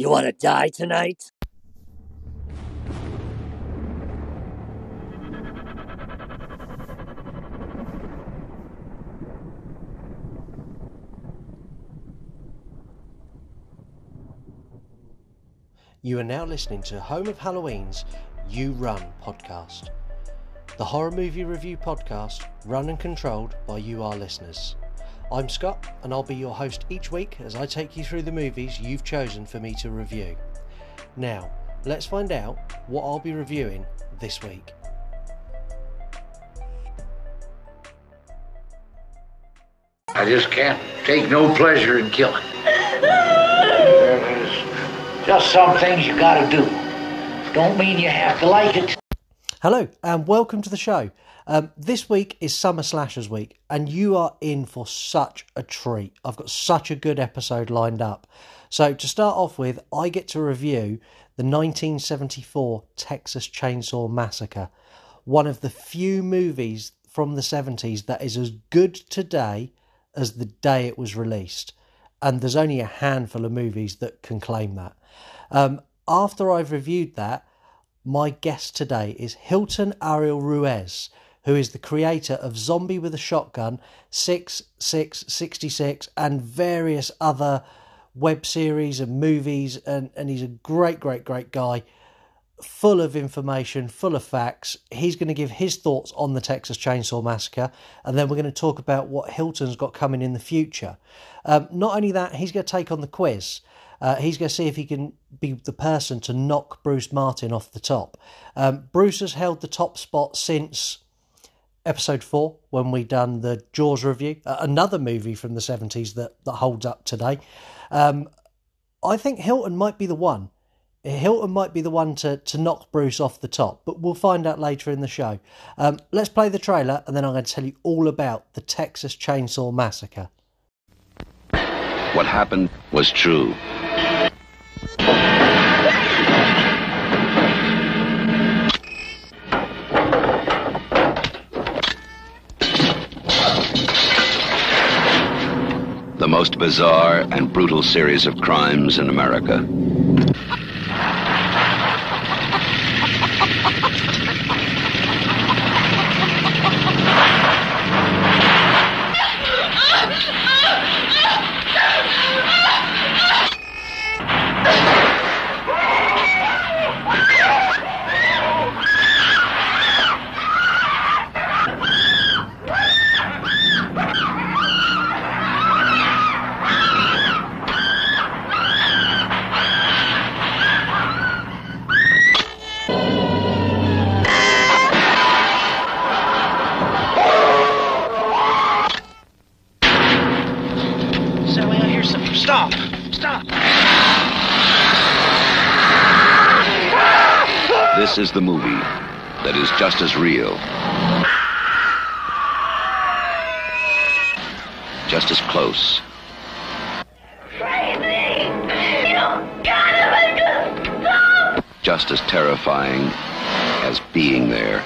You want to die tonight? You are now listening to Home of Halloween's You Run podcast, the horror movie review podcast run and controlled by you, our listeners. I'm Scott, and I'll be your host each week as I take you through the movies you've chosen for me to review. Now, let's find out what I'll be reviewing this week. I just can't take no pleasure in killing. There's just some things you gotta do. Don't mean you have to like it. Hello, and welcome to the show. Um, this week is Summer Slashers Week, and you are in for such a treat. I've got such a good episode lined up. So, to start off with, I get to review the 1974 Texas Chainsaw Massacre, one of the few movies from the 70s that is as good today as the day it was released. And there's only a handful of movies that can claim that. Um, after I've reviewed that, my guest today is Hilton Ariel Ruiz, who is the creator of Zombie with a Shotgun, 6666, and various other web series and movies. And, and he's a great, great, great guy, full of information, full of facts. He's going to give his thoughts on the Texas Chainsaw Massacre, and then we're going to talk about what Hilton's got coming in the future. Um, not only that, he's going to take on the quiz. Uh, he's going to see if he can be the person to knock Bruce Martin off the top. Um, Bruce has held the top spot since episode four when we done the Jaws review, uh, another movie from the seventies that that holds up today. Um, I think Hilton might be the one. Hilton might be the one to, to knock Bruce off the top, but we'll find out later in the show. Um, let's play the trailer and then I'm going to tell you all about the Texas Chainsaw Massacre. What happened was true. Most bizarre and brutal series of crimes in America. Just as terrifying as being there.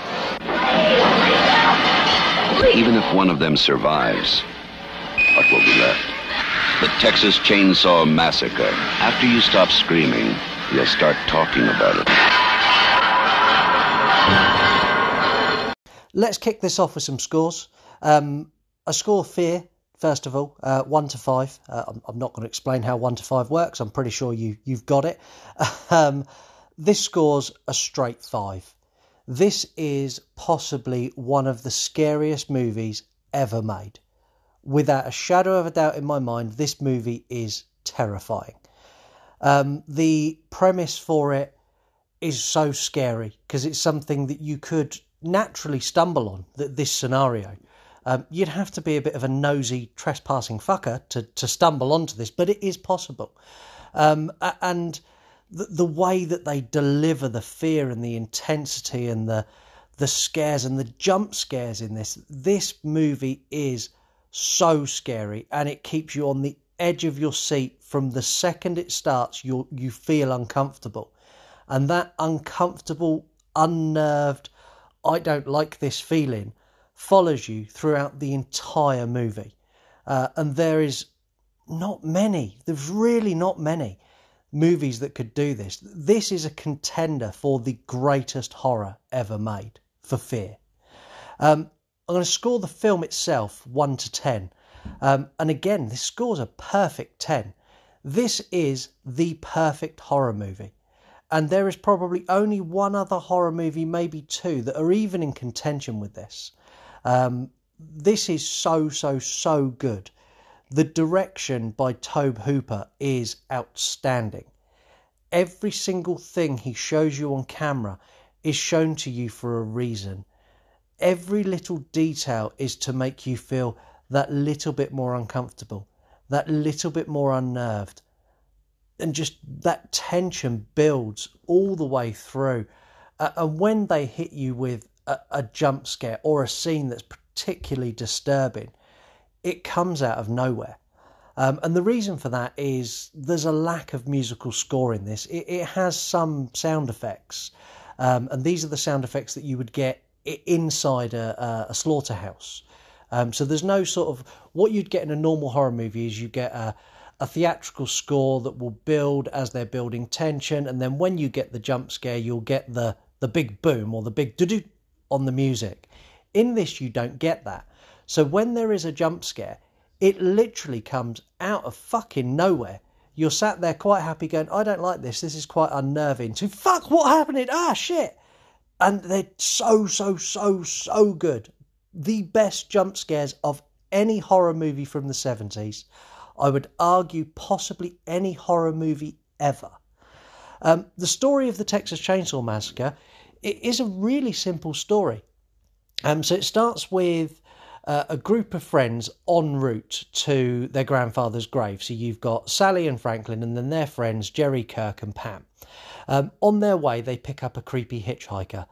Even if one of them survives, what will be left? The Texas Chainsaw Massacre. After you stop screaming, you'll start talking about it. Let's kick this off with some scores. Um, a score fear, first of all, uh, one to five. Uh, I'm, I'm not going to explain how one to five works. I'm pretty sure you you've got it. Um, this score's a straight five. This is possibly one of the scariest movies ever made. Without a shadow of a doubt in my mind, this movie is terrifying. Um, the premise for it is so scary because it's something that you could naturally stumble on. That this scenario, um, you'd have to be a bit of a nosy, trespassing fucker to to stumble onto this, but it is possible. Um, and the, the way that they deliver the fear and the intensity and the the scares and the jump scares in this, this movie is so scary and it keeps you on the edge of your seat from the second it starts. You you feel uncomfortable, and that uncomfortable, unnerved, I don't like this feeling follows you throughout the entire movie. Uh, and there is not many, there's really not many movies that could do this. This is a contender for the greatest horror ever made for fear. Um, I'm going to score the film itself 1 to 10. Um, and again, this score's a perfect 10. This is the perfect horror movie. And there is probably only one other horror movie, maybe two, that are even in contention with this. Um, this is so, so, so good. The direction by Tobe Hooper is outstanding. Every single thing he shows you on camera is shown to you for a reason. Every little detail is to make you feel that little bit more uncomfortable, that little bit more unnerved. And just that tension builds all the way through. Uh, and when they hit you with a, a jump scare or a scene that's particularly disturbing, it comes out of nowhere. Um, and the reason for that is there's a lack of musical score in this. It, it has some sound effects, um, and these are the sound effects that you would get inside a, a slaughterhouse. Um, so there's no sort of what you'd get in a normal horror movie is you get a, a theatrical score that will build as they're building tension, and then when you get the jump scare, you'll get the the big boom or the big do do on the music. In this, you don't get that. So when there is a jump scare, it literally comes out of fucking nowhere. You're sat there quite happy going, I don't like this. This is quite unnerving. To fuck, what happened? Ah, shit. And they're so, so, so, so good. The best jump scares of any horror movie from the 70s. I would argue possibly any horror movie ever. Um, the story of the Texas Chainsaw Massacre it is a really simple story. Um, so it starts with uh, a group of friends en route to their grandfather's grave. So you've got Sally and Franklin, and then their friends Jerry, Kirk, and Pam. Um, on their way, they pick up a creepy hitchhiker.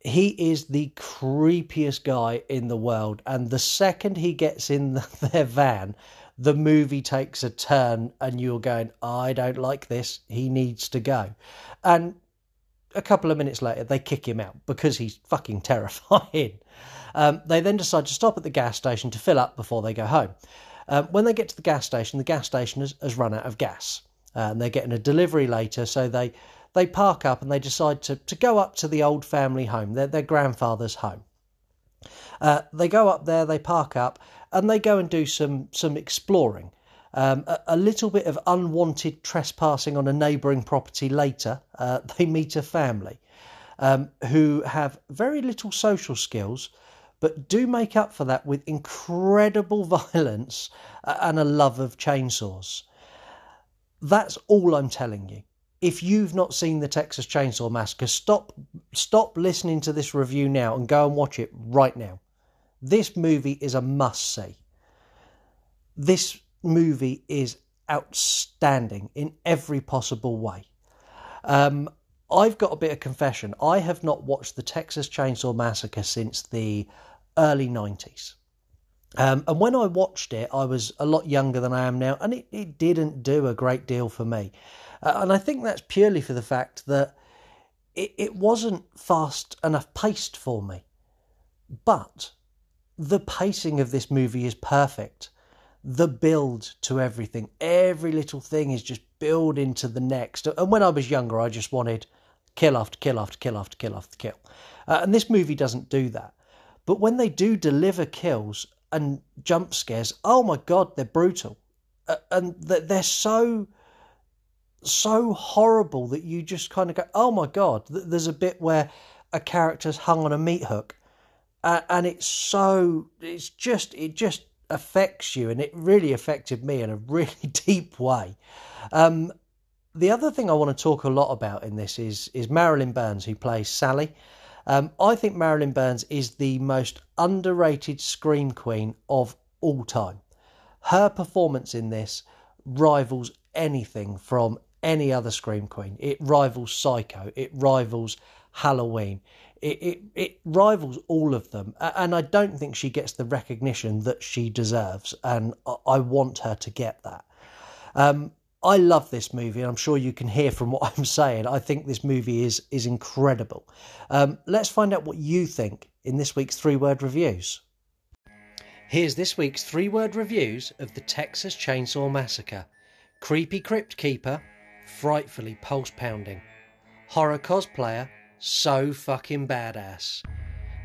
He is the creepiest guy in the world, and the second he gets in the, their van, the movie takes a turn, and you're going, I don't like this. He needs to go. And a couple of minutes later, they kick him out because he's fucking terrifying. Um, they then decide to stop at the gas station to fill up before they go home. Um, when they get to the gas station, the gas station has, has run out of gas. Uh, and they're getting a delivery later, so they, they park up and they decide to, to go up to the old family home, their, their grandfather's home. Uh, they go up there, they park up, and they go and do some, some exploring. Um, a, a, little bit of unwanted trespassing on a neighbouring property later, uh, they meet a family um, who have very little social skills, but do make up for that with incredible violence and a love of chainsaws. That's all I'm telling you. If you've not seen the Texas Chainsaw Massacre, stop stop listening to this review now and go and watch it right now. This movie is a must see. This movie is outstanding in every possible way. Um, I've got a bit of confession. I have not watched the Texas Chainsaw Massacre since the early 90s. Um, and when I watched it, I was a lot younger than I am now, and it, it didn't do a great deal for me. Uh, and I think that's purely for the fact that it, it wasn't fast enough paced for me. But the pacing of this movie is perfect. The build to everything, every little thing is just building to the next. And when I was younger, I just wanted kill after kill after kill after kill after kill. Uh, and this movie doesn't do that. But when they do deliver kills and jump scares, oh my god, they're brutal, uh, and they're so so horrible that you just kind of go, oh my god. There's a bit where a character's hung on a meat hook, uh, and it's so it's just it just affects you, and it really affected me in a really deep way. Um, the other thing I want to talk a lot about in this is is Marilyn Burns, who plays Sally. Um, I think Marilyn Burns is the most underrated scream queen of all time. Her performance in this rivals anything from any other scream queen. It rivals Psycho. It rivals Halloween. It, it, it rivals all of them. And I don't think she gets the recognition that she deserves. And I want her to get that. Um, I love this movie, and I'm sure you can hear from what I'm saying. I think this movie is is incredible. Um, let's find out what you think in this week's three word reviews. Here's this week's three word reviews of the Texas Chainsaw Massacre: Creepy Crypt Keeper, frightfully pulse pounding. Horror cosplayer, so fucking badass.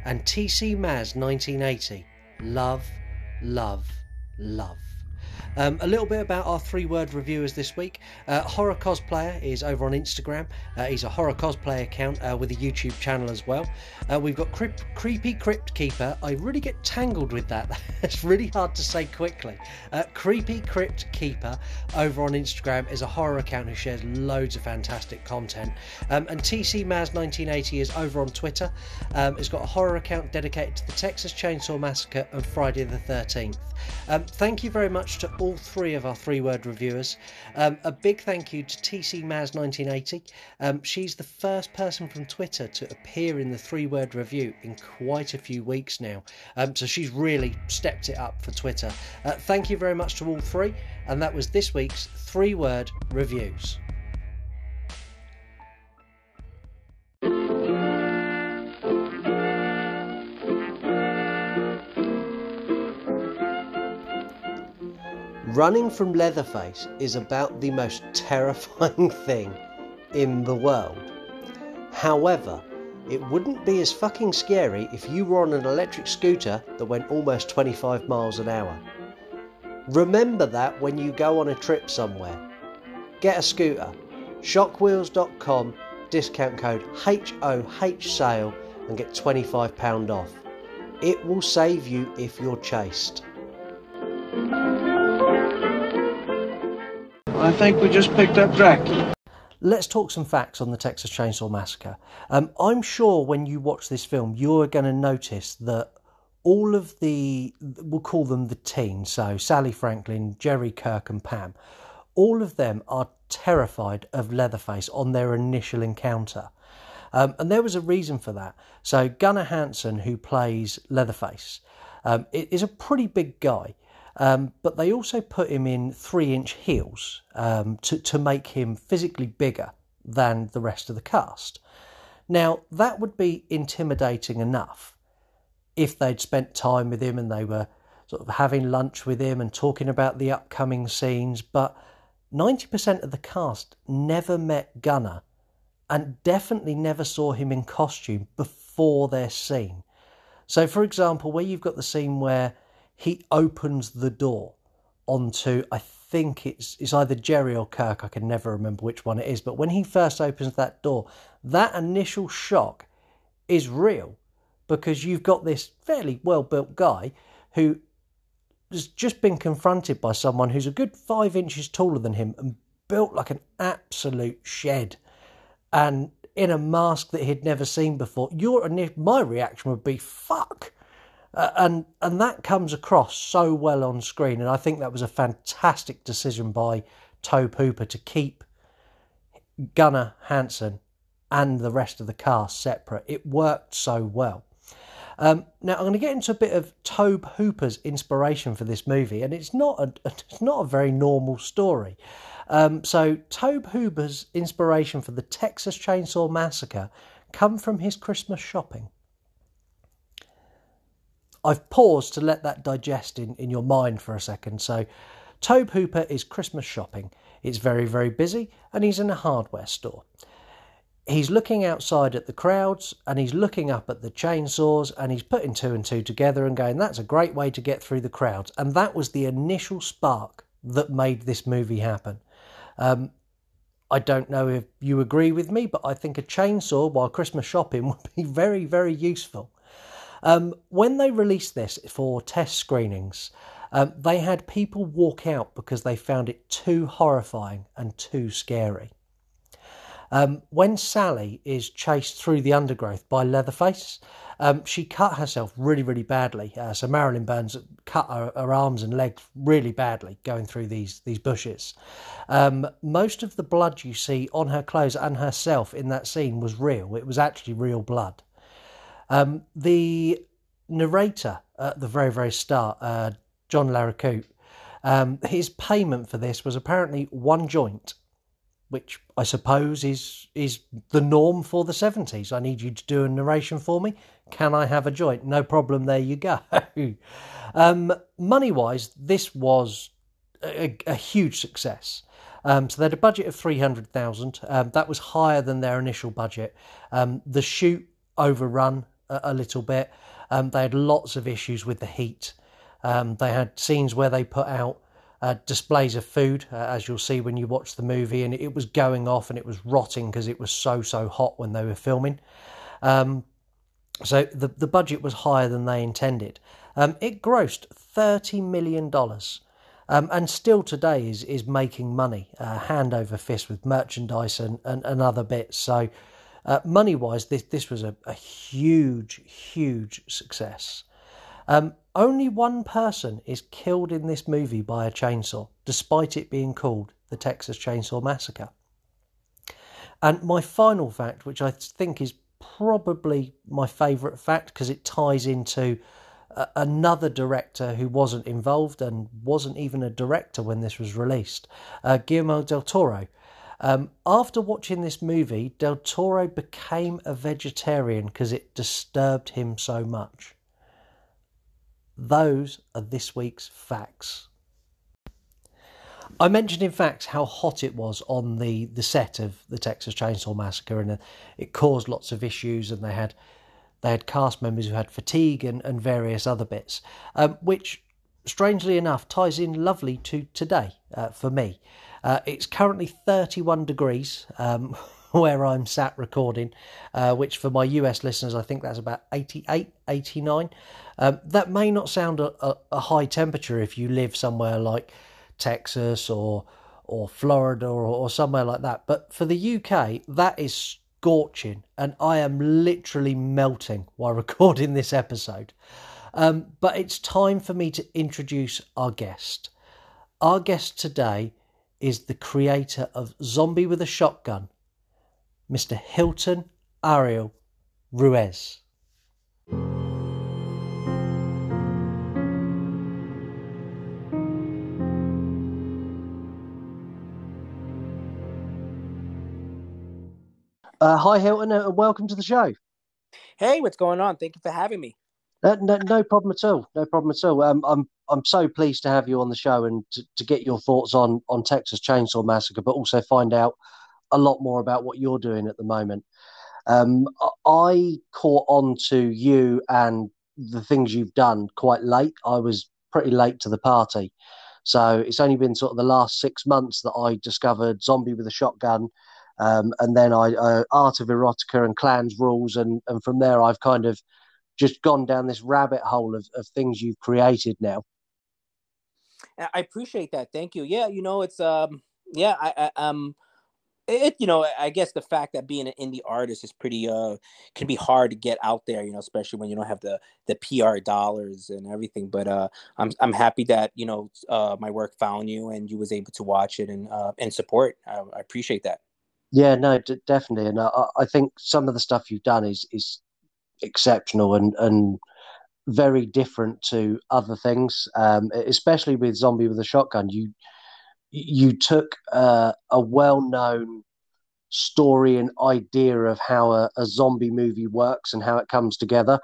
And TC Maz 1980, love, love, love. Um, a little bit about our three word reviewers this week. Uh, horror Cosplayer is over on Instagram. Uh, he's a horror cosplay account uh, with a YouTube channel as well. Uh, we've got Creepy Crypt Keeper. I really get tangled with that. it's really hard to say quickly. Uh, Creepy Crypt Keeper over on Instagram is a horror account who shares loads of fantastic content. Um, and TC Maz 1980 is over on Twitter. Um, it's got a horror account dedicated to the Texas Chainsaw Massacre and Friday the 13th. Um, thank you very much to all three of our three word reviewers. Um, a big thank you to TC Maz 1980. Um, she's the first person from Twitter to appear in the three word review in quite a few weeks now. Um, so she's really stepped it up for Twitter. Uh, thank you very much to all three. And that was this week's three word reviews. Running from Leatherface is about the most terrifying thing in the world. However, it wouldn't be as fucking scary if you were on an electric scooter that went almost 25 miles an hour. Remember that when you go on a trip somewhere. Get a scooter. Shockwheelz.com, discount code HOH sale, and get £25 off. It will save you if you're chased. I think we just picked up Dracula. Let's talk some facts on the Texas Chainsaw Massacre. Um, I'm sure when you watch this film, you're going to notice that all of the, we'll call them the teens, so Sally Franklin, Jerry Kirk, and Pam, all of them are terrified of Leatherface on their initial encounter. Um, and there was a reason for that. So, Gunnar Hansen, who plays Leatherface, um, is a pretty big guy. Um, but they also put him in three inch heels um, to, to make him physically bigger than the rest of the cast. Now, that would be intimidating enough if they'd spent time with him and they were sort of having lunch with him and talking about the upcoming scenes, but 90% of the cast never met Gunnar and definitely never saw him in costume before their scene. So, for example, where you've got the scene where he opens the door onto I think it's it's either Jerry or Kirk, I can never remember which one it is, but when he first opens that door, that initial shock is real because you've got this fairly well built guy who has just been confronted by someone who's a good five inches taller than him and built like an absolute shed and in a mask that he'd never seen before. Your my reaction would be fuck uh, and and that comes across so well on screen, and I think that was a fantastic decision by Tobe Hooper to keep Gunnar Hansen and the rest of the cast separate. It worked so well. Um, now I'm going to get into a bit of Tobe Hooper's inspiration for this movie, and it's not a it's not a very normal story. Um, so Tobe Hooper's inspiration for the Texas Chainsaw Massacre come from his Christmas shopping. I've paused to let that digest in, in your mind for a second. So, Tobe Hooper is Christmas shopping. It's very, very busy, and he's in a hardware store. He's looking outside at the crowds and he's looking up at the chainsaws and he's putting two and two together and going, that's a great way to get through the crowds. And that was the initial spark that made this movie happen. Um, I don't know if you agree with me, but I think a chainsaw while Christmas shopping would be very, very useful. Um, when they released this for test screenings, um, they had people walk out because they found it too horrifying and too scary. Um, when Sally is chased through the undergrowth by Leatherface, um, she cut herself really, really badly. Uh, so Marilyn Burns cut her, her, arms and legs really badly going through these these bushes. Um, most of the blood you see on her clothes and herself in that scene was real. It was actually real blood. Um, the narrator at the very, very start, uh, John Larroquette, um, his payment for this was apparently one joint, which I suppose is is the norm for the seventies. I need you to do a narration for me. Can I have a joint? No problem. There you go. um, money wise, this was a, a huge success. Um, so they had a budget of 300,000. Um, that was higher than their initial budget. Um, the shoot overrun a, little bit. Um, they had lots of issues with the heat. Um, they had scenes where they put out uh, displays of food, uh, as you'll see when you watch the movie, and it was going off and it was rotting because it was so so hot when they were filming. Um, so the the budget was higher than they intended. Um, it grossed thirty million dollars, um, and still today is is making money uh, hand over fist with merchandise and, and, and other bits. So uh, money wise, this this was a, a huge huge success. Um, only one person is killed in this movie by a chainsaw, despite it being called the Texas Chainsaw Massacre. And my final fact, which I think is probably my favourite fact because it ties into uh, another director who wasn't involved and wasn't even a director when this was released, uh, Guillermo del Toro. Um, after watching this movie, Del Toro became a vegetarian because it disturbed him so much. Those are this week's facts. I mentioned in facts how hot it was on the, the set of the Texas Chainsaw Massacre, and uh, it caused lots of issues. And they had they had cast members who had fatigue and, and various other bits, um, which strangely enough ties in lovely to today uh, for me. Uh, it's currently 31 degrees. Um, where I'm sat recording, uh, which for my US listeners, I think that's about 88, 89. Um, that may not sound a, a, a, high temperature if you live somewhere like Texas or or Florida or, or somewhere like that, but for the UK, that is scorching, and I am literally melting while recording this episode. Um, but it's time for me to introduce our guest. Our guest today is the creator of Zombie with a Shotgun, Mr. Hilton Ariel Ruiz. Uh, hi, Hilton, and uh, welcome to the show. Hey, what's going on? Thank you for having me. Uh, no, no problem at all. No problem at all. Um, I'm I'm so pleased to have you on the show and to, to get your thoughts on on Texas Chainsaw Massacre, but also find out a lot more about what you're doing at the moment. Um, I caught on to you and the things you've done quite late. I was pretty late to the party. So it's only been sort of the last six months that I discovered Zombie with a Shotgun. Um, and then I uh, Art of Erotica and Clans Rules. And, and from there, I've kind of just gone down this rabbit hole of, of things you've created now. I appreciate that. Thank you. Yeah, you know, it's um, yeah, I, I um, it you know i guess the fact that being an indie artist is pretty uh can be hard to get out there you know especially when you don't have the the pr dollars and everything but uh i'm i'm happy that you know uh my work found you and you was able to watch it and uh and support i, I appreciate that yeah no d- definitely and I, I think some of the stuff you've done is is exceptional and and very different to other things um especially with zombie with a shotgun you you took uh, a well-known story and idea of how a, a, zombie movie works and how it comes together,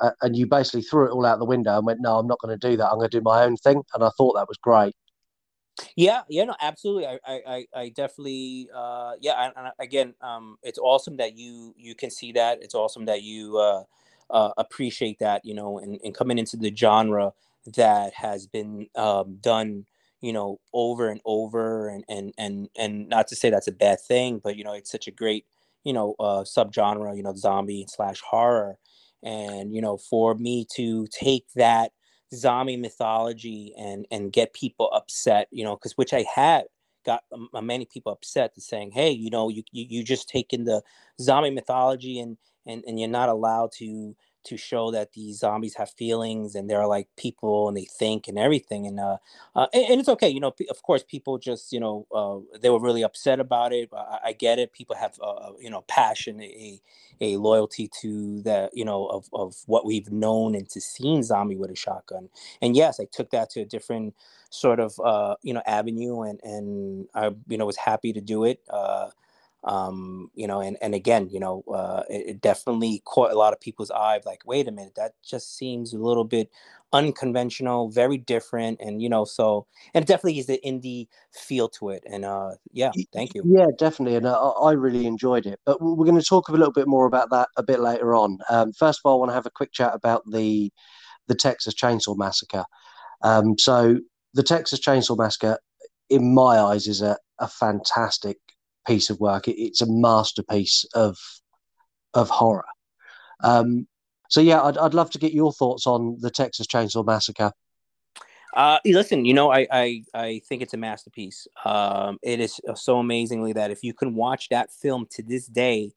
uh, and you basically threw it all out the window and went, "No, I'm not going to do that. I'm going to do my own thing." And I thought that was great. Yeah, yeah, no, absolutely. I, I, I definitely, uh, yeah. And, again, um, it's awesome that you you can see that. It's awesome that you uh, uh, appreciate that. You know, and, and coming into the genre that has been um, done you know over and over and and and and not to say that's a bad thing but you know it's such a great you know uh subgenre you know zombie slash horror and you know for me to take that zombie mythology and and get people upset you know because which i had got um, many people upset to saying hey you know you, you you just taking the zombie mythology and and and you're not allowed to to show that these zombies have feelings and they're like people and they think and everything and uh, uh and, and, it's okay you know of course people just you know uh, they were really upset about it I, I get it. People have uh, uh, you know passion a a loyalty to the you know of, of what we've known and to seeing zombie with a shotgun. And yes I took that to a different sort of uh you know avenue and and I you know was happy to do it uh um, you know, and and again, you know, uh, it, it, definitely caught a lot of people's eye. Like, wait a minute, that just seems a little bit unconventional, very different, and you know, so and it definitely is the indie feel to it. And uh, yeah, thank you. Yeah, definitely, and uh, I really enjoyed it. But we're going to talk a little bit more about that a bit later on. Um, first of all, I want to have a quick chat about the the Texas Chainsaw Massacre. Um, so the Texas Chainsaw Massacre, in my eyes, is a, a fantastic piece of work. It, it's a masterpiece of of horror. Um, so yeah, I'd, I'd love to get your thoughts on the Texas Chainsaw Massacre. Uh, listen, you know, I, I, I think it's a masterpiece. Um, it is so amazingly that if you can watch that film to this day,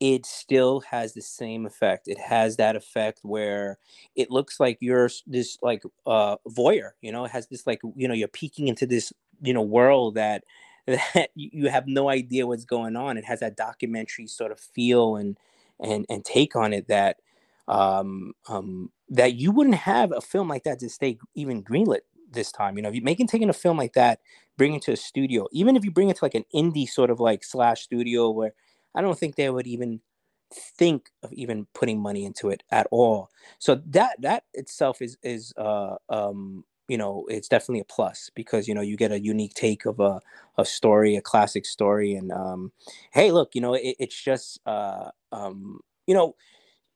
it still has the same effect. It has that effect where it looks like you're this like uh voyeur, you know, it has this like, you know, you're peeking into this, you know, world that that you have no idea what's going on. It has that documentary sort of feel and and and take on it that um, um, that you wouldn't have a film like that to stay even greenlit this time. You know, if you making taking a film like that, bring it to a studio, even if you bring it to like an indie sort of like slash studio where I don't think they would even think of even putting money into it at all. So that that itself is is uh um you know it's definitely a plus because you know you get a unique take of a, a story a classic story. And um hey look you know it, it's just uh um you know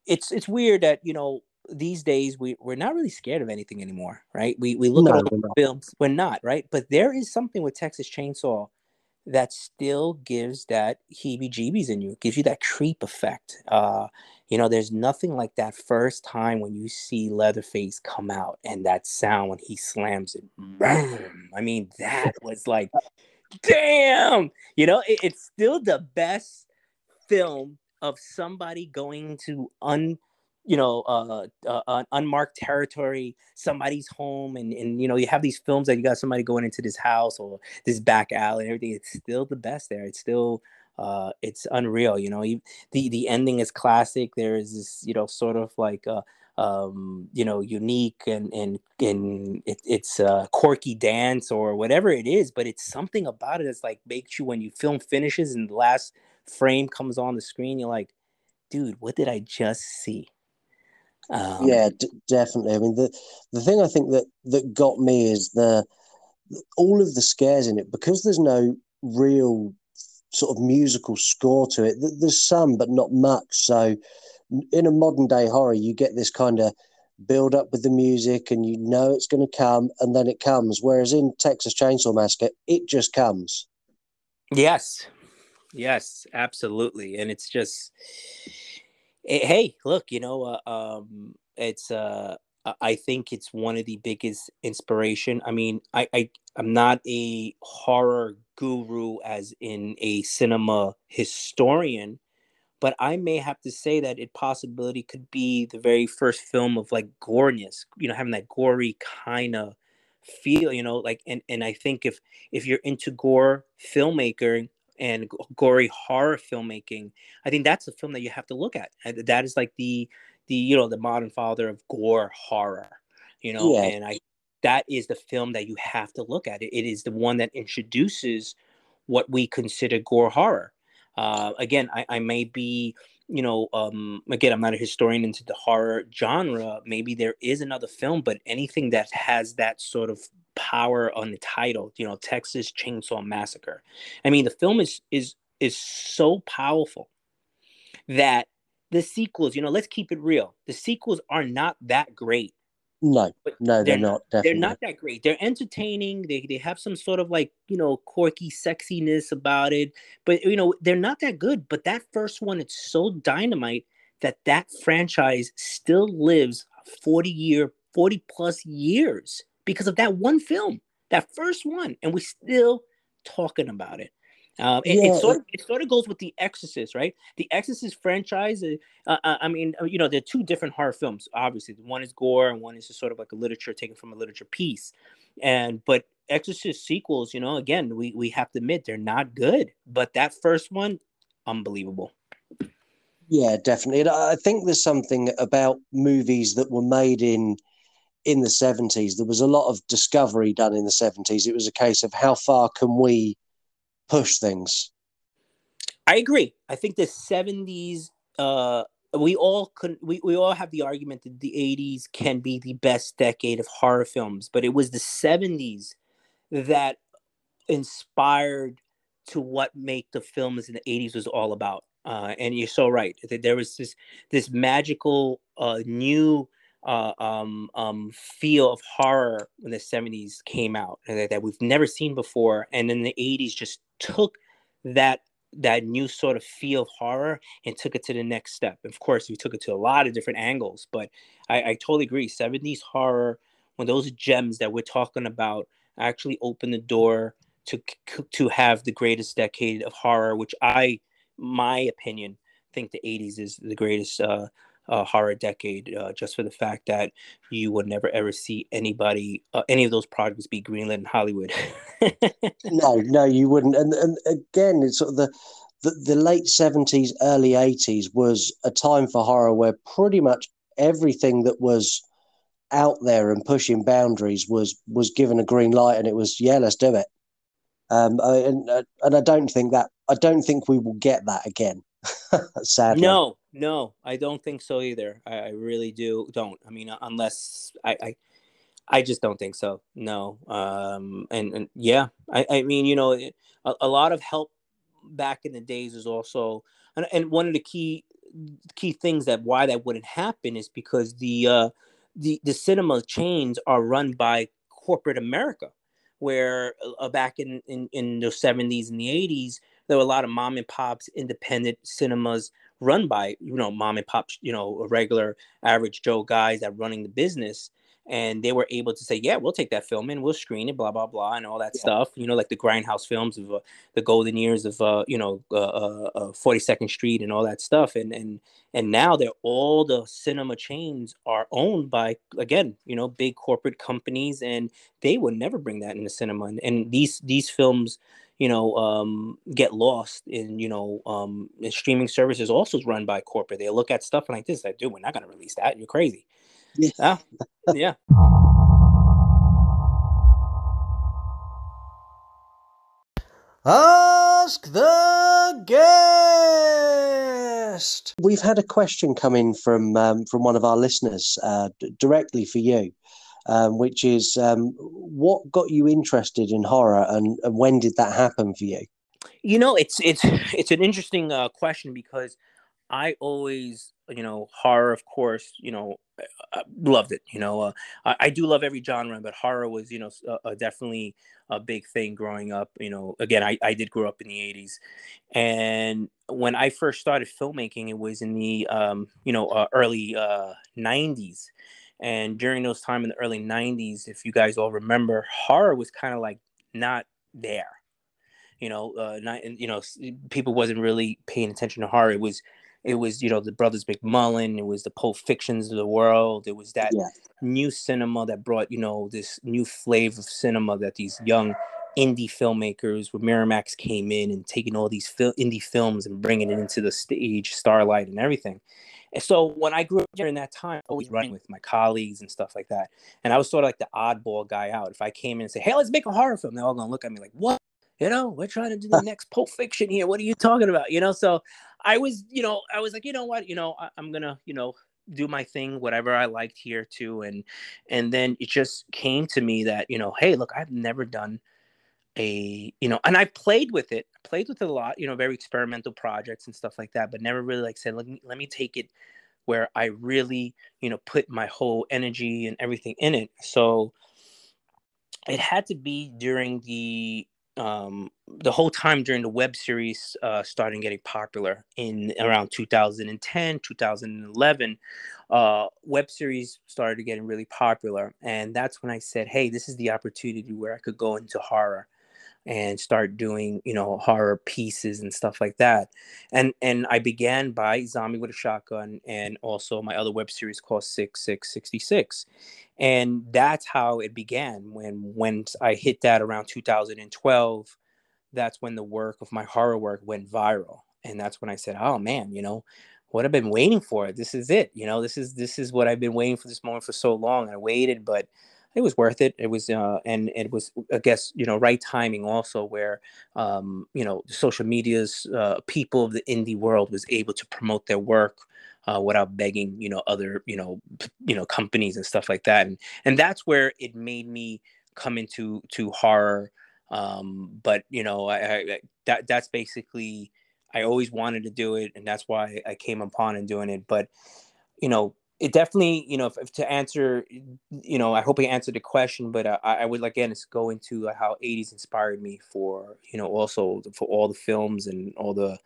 it's it's weird that you know these days we we're not really scared of anything anymore right? We we look no, at all the films we're not right? But there is something with texas chainsaw that still gives that heebie jeebies in you. It gives you that creep effect. Uh you know, there's nothing like that first time when you see Leatherface come out and that sound when he slams it. Boom. I mean, that was like, damn. You know, it, it's still the best film of somebody going to un you know uh, uh, unmarked territory somebody's home and and you know you have these films that you got somebody going into this house or this back alley and everything it's still the best there it's still uh, it's unreal. You know, the the ending is classic. There is this, you know, sort of like a, um, you know, unique and and and it, it's a quirky dance or whatever it is, but it's something about it that's like makes you when you film finishes and the last frame comes on the screen, you're like, dude, what did I just see? Um, yeah, d- definitely. I mean, the the thing I think that that got me is the all of the scares in it because there's no real sort of musical score to it. There's some, but not much. So, in a modern day horror, you get this kind of build up with the music and you know it's going to come and then it comes. Whereas in Texas Chainsaw Massacre, it just comes. Yes. Yes, absolutely. And it's just, eh, hey, look, you know, uh, um, it's, uh, I think it's one of the biggest inspiration. I mean, I, I I'm not a horror guru as in a cinema historian, but I may have to say that it possibility could be the very first film of like goreness, you know, having that gory kind of feel, you know, like and and I think if if you're into gore filmmaker and gory horror filmmaking, I think that's a film that you have to look at. That is like the the you know the modern father of gore horror, you know, yeah. and I that is the film that you have to look at. It, it is the one that introduces what we consider gore horror. Uh, again, I, I may be, you know, um, again, I'm not a historian into the horror genre. Maybe there is another film, but anything that has that sort of power on the title, you know, Texas Chainsaw Massacre. I mean, the film is is is so powerful that the sequels, you know, let's keep it real. The sequels are not that great. No, no, they're, they're not. Definitely. They're not that great. They're entertaining. They they have some sort of like you know quirky sexiness about it, but you know they're not that good. But that first one, it's so dynamite that that franchise still lives forty year, forty plus years because of that one film, that first one, and we're still talking about it. Um, it, yeah. it, sort of it sort of goes with the Exorcist, right? The Exorcist franchise. Uh, uh, I mean, you know, they're two different horror films. Obviously, one is gore, and one is just sort of like a literature taken from a literature piece. And but Exorcist sequels, you know, again, we we have to admit they're not good. But that first one, unbelievable. Yeah, definitely. And I think there's something about movies that were made in in the 70s. There was a lot of discovery done in the 70s. It was a case of how far can we push things. I agree. I think the 70s uh we all could we, we all have the argument that the 80s can be the best decade of horror films, but it was the 70s that inspired to what make the films in the 80s was all about. Uh, and you're so right. There was this this magical uh, new uh, um, um, feel of horror when the 70s came out that, that we've never seen before, and then the 80s just took that that new sort of feel of horror and took it to the next step. Of course, we took it to a lot of different angles, but I, I totally agree. 70s horror, when those gems that we're talking about actually open the door to to have the greatest decade of horror, which I, my opinion, think the 80s is the greatest uh, uh, horror decade, uh, just for the fact that you would never ever see anybody, uh, any of those projects be greenlit in Hollywood. no, no, you wouldn't. And and again, it's sort of the, the the late seventies, early eighties was a time for horror where pretty much everything that was out there and pushing boundaries was was given a green light, and it was yeah, let's do it. Um, and and I don't think that I don't think we will get that again. Sadly, no, no, I don't think so either. I, I really do don't. I mean, unless I, I, I just don't think so. No. Um, and, and yeah, I, I mean, you know, a, a lot of help back in the days is also, and, and one of the key key things that why that wouldn't happen is because the uh, the the cinema chains are run by corporate America, where uh, back in, in in the seventies and the eighties, there were a lot of mom and pops independent cinemas run by you know mom and pop you know regular average joe guys that running the business. And they were able to say yeah we'll take that film and we'll screen it blah blah blah and all that yeah. stuff you know like the grindhouse films of uh, the golden years of uh, you know uh, uh, 42nd uh, street and all that stuff. And and and now they're all the cinema chains are owned by again you know big corporate companies and they would never bring that in the cinema. And, and these these films you know, um, get lost in, you know, um, streaming services also run by corporate. They look at stuff like this, like, dude, we're not going to release that. You're crazy. Yeah. yeah. Ask the guest. We've had a question come in from um, from one of our listeners uh, d- directly for you um, which is um, what got you interested in horror and, and, when did that happen for you? You know, it's it's it's an interesting uh, question because I always, you know, horror, of course, you know, I loved it. You know, uh, I, I, do love every genre, but horror was, you know, uh, definitely a big thing growing up. You know, again, I, I did grow up in the 80s. And when I first started filmmaking, it was in the, um, you know, uh, early 90s. And during those time in the early 90s, if you guys all remember, horror was kind of like not there. You know, uh, not you know, people wasn't really paying attention to horror. It was, it was you know the brothers McMullen. It was the Pulp Fictions of the world. It was that yeah. new cinema that brought you know this new flavor of cinema that these young indie filmmakers with Miramax came in and taking all these fil- indie films and bringing it into the stage, Starlight and everything. And so when I grew up during that time, always running with my colleagues and stuff like that. And I was sort of like the oddball guy out. If I came in and say, hey, let's make a horror film, they're all gonna look at me like, what? You know, we're trying to do the next Pulp Fiction here. What are you talking about? You know, so I was, you know, I was like, you know what, you know, I, I'm gonna, you know, do my thing whatever i liked here too and and then it just came to me that you know hey look i've never done a you know and i played with it played with it a lot you know very experimental projects and stuff like that but never really like said let me let me take it where i really you know put my whole energy and everything in it. So it had to be during the um the whole time during the web series uh starting getting popular in around 2010 2011 uh web series started getting really popular and that's when i said hey this is the opportunity where i could go into horror and start doing you know horror pieces and stuff like that and and i began by zombie with a shotgun and also my other web series called 6666 and that's how it began when when i hit that around 2012 that's when the work of my horror work went viral and that's when i said oh man you know what i've been waiting for this is it you know this is this is what i've been waiting for this moment for so long i waited but it was worth it. It was, uh, and it was, I guess, you know, right timing also where, um, you know, social media's uh, people of the indie world was able to promote their work uh, without begging, you know, other, you know, you know, companies and stuff like that. And and that's where it made me come into to horror. Um, but you know, I, I that that's basically I always wanted to do it, and that's why I came upon and doing it. But you know, it definitely, you know, if, if to answer, you know, I hope I answered the question, but uh, I, I would again go into how '80s inspired me for, you know, also for all the films and all the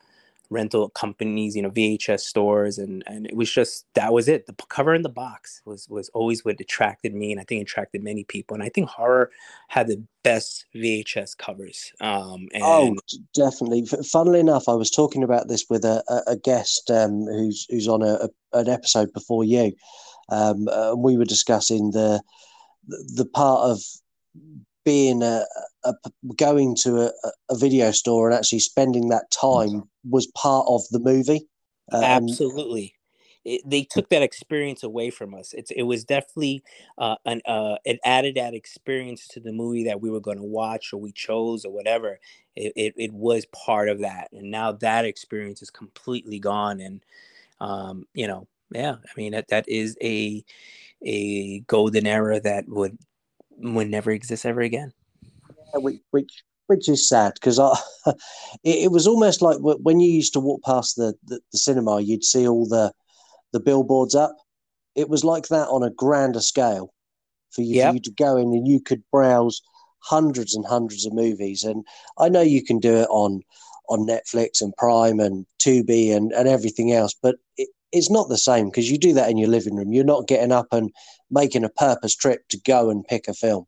rental companies, you know, VHS stores, and and it was just that was it. The cover in the box was was always what attracted me, and I think attracted many people. And I think horror had the best VHS covers. Um, oh, definitely. Funnily enough, I was talking about this with a, a, a guest um, who's who's on a, a, an episode before you, um, uh, and we were discussing the the part of being a, a going to a, a video store and actually spending that time was part of the movie. Um, absolutely. It, they took that experience away from us. It's it was definitely uh, an uh, it added that experience to the movie that we were going to watch or we chose or whatever. It, it it was part of that, and now that experience is completely gone. And um, you know, yeah, I mean that that is a a golden era that would would never exist ever again. which which, which is sad because I it, it was almost like when you used to walk past the, the, the cinema, you'd see all the the billboards up. It was like that on a grander scale for you, Yep. for you to go in and you could browse hundreds and hundreds of movies. And I know you can do it on on Netflix and Prime and Tubi and, and everything else, but it, it's not the same because you do that in your living room. You're not getting up and making a purpose trip to go and pick a film.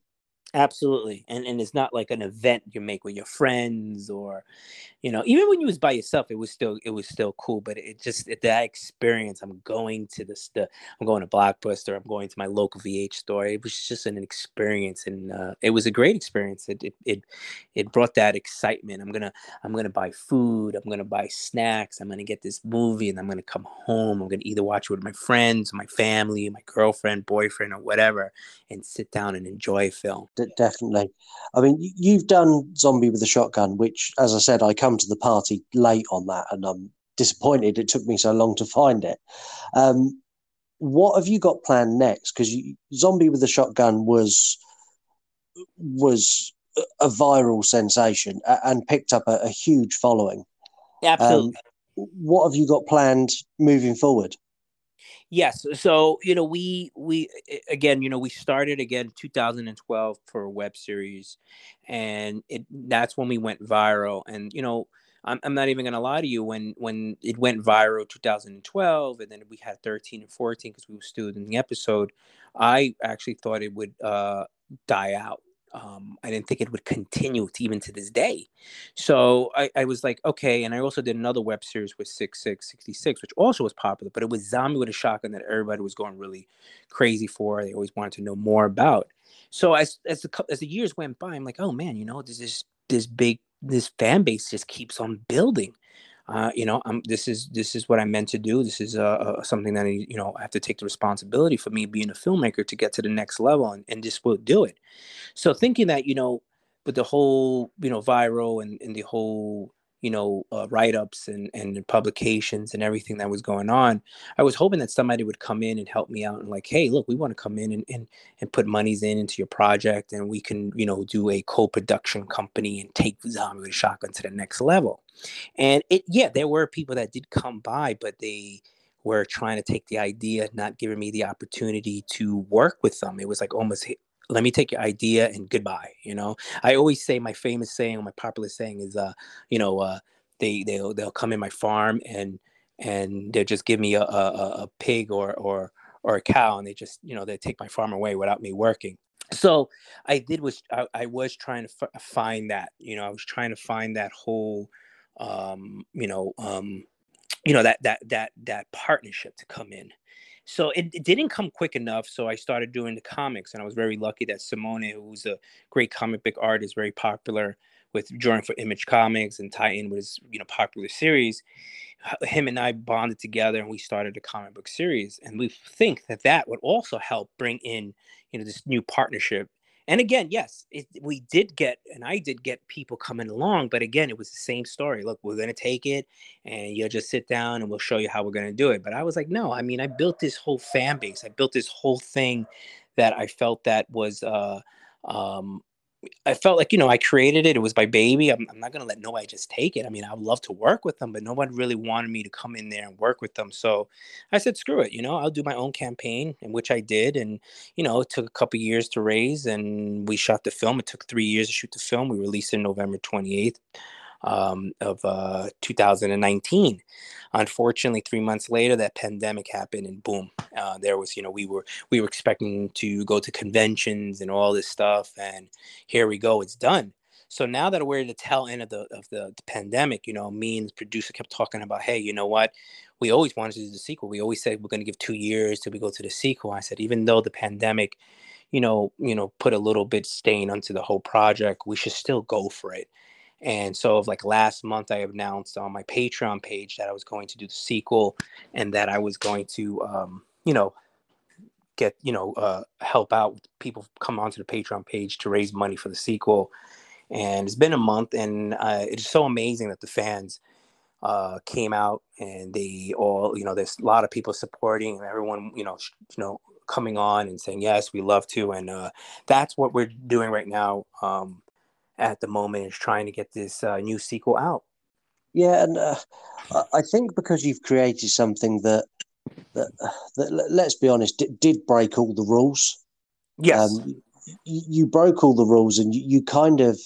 Absolutely. And and it's not like an event you make with your friends or you know, even when you was by yourself, it was still it was still cool. But it just it, that experience, I'm going to the I'm going to Blockbuster, I'm going to my local VH store. It was just an experience and uh, it was a great experience. It, it it it brought that excitement. I'm gonna I'm gonna buy food, I'm gonna buy snacks, I'm gonna get this movie and I'm gonna come home. I'm gonna either watch it with my friends, my family, my girlfriend, boyfriend, or whatever, and sit down and enjoy a film. D- definitely. I mean, you've done Zombie with a Shotgun, which, as I said, I come to the party late on that, and I'm disappointed it took me so long to find it. Um, what have you got planned next? Because Zombie with a Shotgun was was a viral sensation and picked up a, a huge following. Absolutely. What have you got planned moving forward? Yes. So, you know, we we again, you know, we started again 2012 for a web series and it that's when we went viral and you know, I'm I'm not even going to lie to you when when it went viral 2012 and then we had 13 and 14 cuz we were still in the episode, I actually thought it would uh die out. Um, I didn't think it would continue to even to this day. So I, I was like, okay. And I also did another web series with 6666, which also was popular, but it was Zombie with a Shotgun that everybody was going really crazy for. They always wanted to know more about. So as as the as the years went by, I'm like, oh man, you know, there's this this big this fan base just keeps on building. Uh, you know, I'm this is this is what I'm meant to do. This is uh, uh, something that I, you know I have to take the responsibility for me being a filmmaker to get to the next level, and, and this will do it. So thinking that you know, with the whole you know viral and, and the whole you know uh, write-ups and and publications and everything that was going on i was hoping that somebody would come in and help me out and like hey look we want to come in and, and and put monies in into your project and we can you know do a co-production company and take zombie with shotgun to the next level. And it yeah there were people that did come by but they were trying to take the idea not giving me the opportunity to work with them. It was like almost "Hey, let me take your idea and goodbye you know? I always say my famous saying my popular saying is uh you know uh they they'll they'll come in my farm and and they'll just give me a a, a pig or or or a cow and they just you know they take my farm away without me working. So i did was i, I was trying to f- find that you know i was trying to find that whole um you know um you know that that that that partnership to come in so it, it didn't come quick enough so i started doing the comics and i was very lucky that simone who's a great comic book artist very popular with drawing for image comics and tie in with his you know popular series him and I bonded together and we started a comic book series. And we think that that would also help bring in, you know, this new partnership. And again, yes, it, we did get, and I did get people coming along, but again, it was the same story. Look, we're going to take it and you'll just sit down and we'll show you how we're going to do it. But I was like, no, I mean, I built this whole fan base. I built this whole thing that I felt that was, uh, um, I felt like, you know, I created it. It was my baby. I'm, I'm not going to let nobody just take it. I mean, I would love to work with them, but nobody really wanted me to come in there and work with them. So I said, screw it. You know, I'll do my own campaign, and which I did. And, you know, it took a couple years to raise, and we shot the film. It took three years to shoot the film. We released it November 28th um, of uh, 2019. Unfortunately, three months later, that pandemic happened, and boom, uh, there was you know we were we were expecting to go to conventions and all this stuff, and here we go, it's done. So now that we're at the tail end of the of the, the pandemic, you know, me and the producer kept talking about, hey, you know what? We always wanted to do the sequel. We always said we're going to give two years till we go to the sequel. I said, even though the pandemic, you know, you know, put a little bit stain onto the whole project, we should still go for it. And so, like last month, I announced on my Patreon page that I was going to do the sequel and that I was going to, um, you know, get, you know, uh, help out people come onto the Patreon page to raise money for the sequel. And it's been a month, and uh, it's so amazing that the fans uh, came out and they all, you know, there's a lot of people supporting and everyone, you know, you know, coming on and saying yes, we love to, and uh, that's what we're doing right now. Um, at the moment is trying to get this uh, new sequel out. Yeah, and uh, I think because you've created something that that, that let's be honest, did, did break all the rules. Yes, um, you, you, broke all the rules, and you, you kind of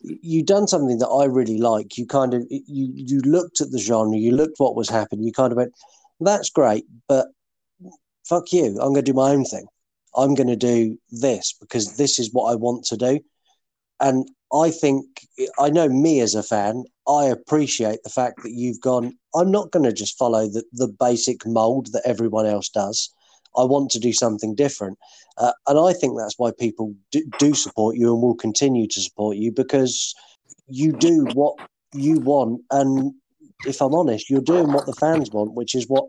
you done something that I really like. You kind of you you looked at the genre, you looked what was happening, you kind of went, "That's great," but fuck you, I'm going to do my own thing. I'm going to do this because this is what I want to do. And I think, I know me as a fan, I appreciate the fact that you've gone, I'm not going to just follow the, the basic mold that everyone else does. I want to do something different. Uh, and I think that's why people do, do support you and will continue to support you because you do what you want. And if I'm honest, you're doing what the fans want, which is what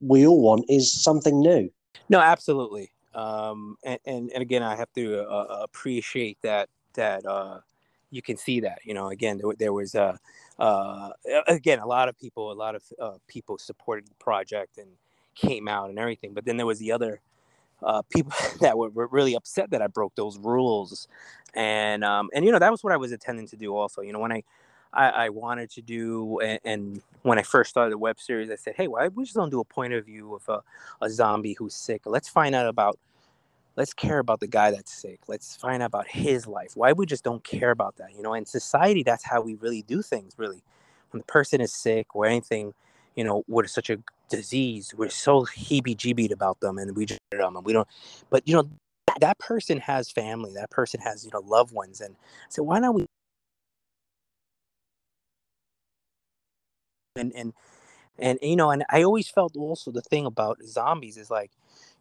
we all want, is something new. No, absolutely. Um, and, and, and again, I have to uh, appreciate that that uh, you can see that. You know, again, there, there was uh, uh, again a lot of people, a lot of uh, people supported the project and came out and everything. But then there was the other uh, people that were, were, really upset that I broke those rules, and um, and you know that was what I was intending to do. Also, you know, when I I, I wanted to do, and, and, when I first started the web series, I said, hey, why we just don't do a point of view of a, a zombie who's sick? Let's find out about let's care about the guy that's sick. Let's find out about his life. Why we just don't care about that you know? In society that's how we really do things really. When the person is sick or anything you know with such a disease we're so heebie-jeebied about them and we just and we don't but you know that, that person has family. That person has you know loved ones. And so why not we and and and you know and i always felt also the thing about zombies is like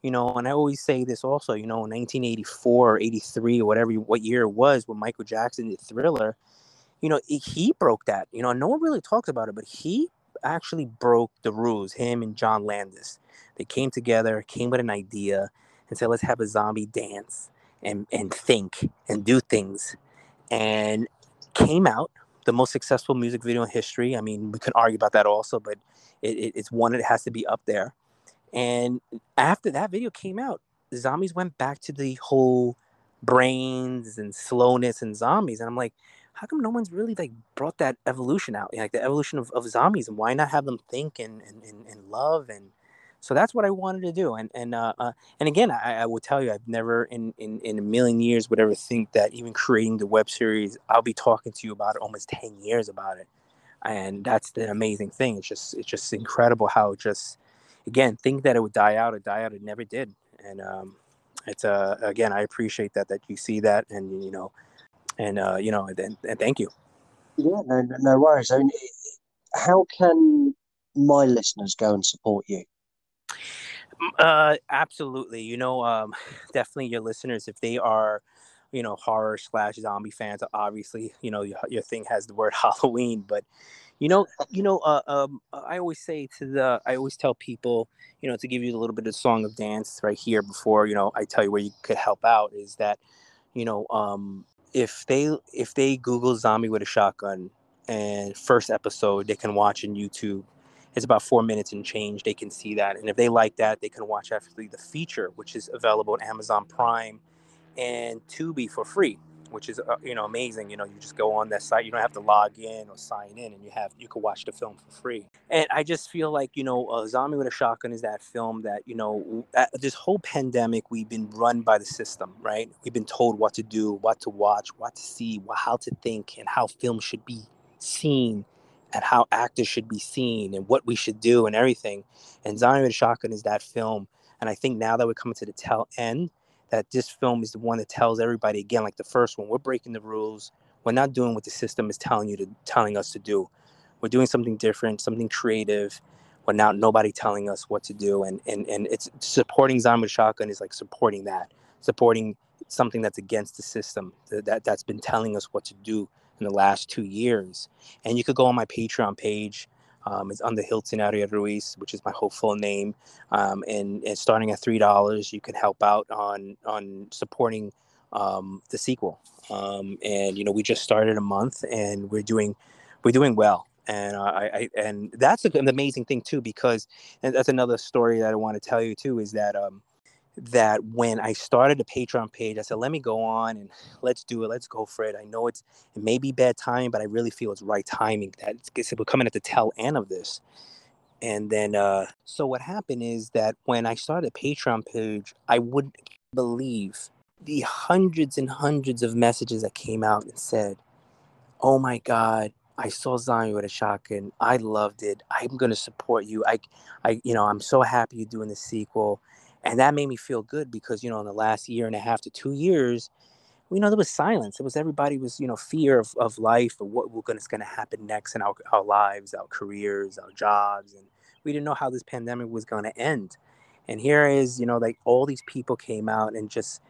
you know, and I always say this also, you know, in 1984 or 83 or whatever, what year it was when Michael Jackson did Thriller, you know, he broke that. You know, no one really talks about it, but he actually broke the rules, him and John Landis. They came together, came with an idea, and said, let's have a zombie dance and, and think and do things. And came out the most successful music video in history. I mean, we could argue about that also, but it, it, it's one that has to be up there. And after that video came out, zombies went back to the whole brains and slowness and zombies. And I'm like, how come no one's really like brought that evolution out? Like the evolution of, of zombies and why not have them think and, and, and, and love and so that's what I wanted to do. And and uh, uh, and again, I, I will tell you, I've never in, in in a million years would ever think that even creating the web series, I'll be talking to you about it almost ten years about it. And that's the amazing thing. It's just it's just incredible how just again, think that it would die out, it die out, it never did. And um, it's uh, again, I appreciate that that you see that, and you know, and uh, you know, and, and thank you. Yeah, no, no worries. I mean, how can my listeners go and support you? Uh, absolutely. You know, um, definitely your listeners, if they are, you know, horror slash zombie fans, obviously, you know, your, your thing has the word Halloween, but You know, you know. Uh, um, I always say to the, I always tell people, you know, to give you a little bit of song of dance right here before, you know, I tell you where you could help out is that, you know, um, if they if they Google zombie with a shotgun and first episode, they can watch in YouTube. It's about four minutes and change. They can see that, and if they like that, they can watch actually the feature, which is available on Amazon Prime and Tubi for free which is uh, you know amazing. You know, you just go on that site. You don't have to log in or sign in, and you have you can watch the film for free. And I just feel like you know, uh, Zombie with a Shotgun is that film that you know, this whole pandemic we've been run by the system, right? We've been told what to do, what to watch, what to see, how to think, and how film should be seen. And how actors should be seen, and what we should do, and everything. And Zombie with a Shotgun is that film. And I think now that we're coming to the tail end, that this film is the one that tells everybody again, like the first one, we're breaking the rules. We're not doing what the system is telling you to telling us to do. We're doing something different, something creative. But now nobody telling us what to do, and and and it's supporting Zombie Shotgun is like supporting that, supporting something that's against the system that that's been telling us what to do in the last two years. And you could go on my Patreon page um, it's under Hilton Ariel Ruiz, which is my whole full name. Um, and, and starting at three dollars, you can help out on on supporting um, the sequel. Um, and you know, we just started a month, and we're doing we're doing well. And I, I and that's an amazing thing too, because and that's another story that I want to tell you too is that um, that when I started the Patreon page, I said, let me go on and let's do it. Let's go for it. I know it's it may be bad timing, but I really feel it's right timing. That it's, we're coming at the tail end of this. And then, uh, so what happened is that when I started the Patreon page, I wouldn't believe the hundreds and hundreds of messages that came out and said, "Oh my God, I saw Zombie with a shotgun. I loved it. I'm gonna support you. I, I, you know, I'm so happy you're doing the sequel." And that made me feel good because you know in the last year and a half to two years you know there was silence. It was everybody was you know fear of, of life of what was going to happen next in our, our lives our careers our jobs and we didn't know how this pandemic was going to end. And here is you know like all these people came out and just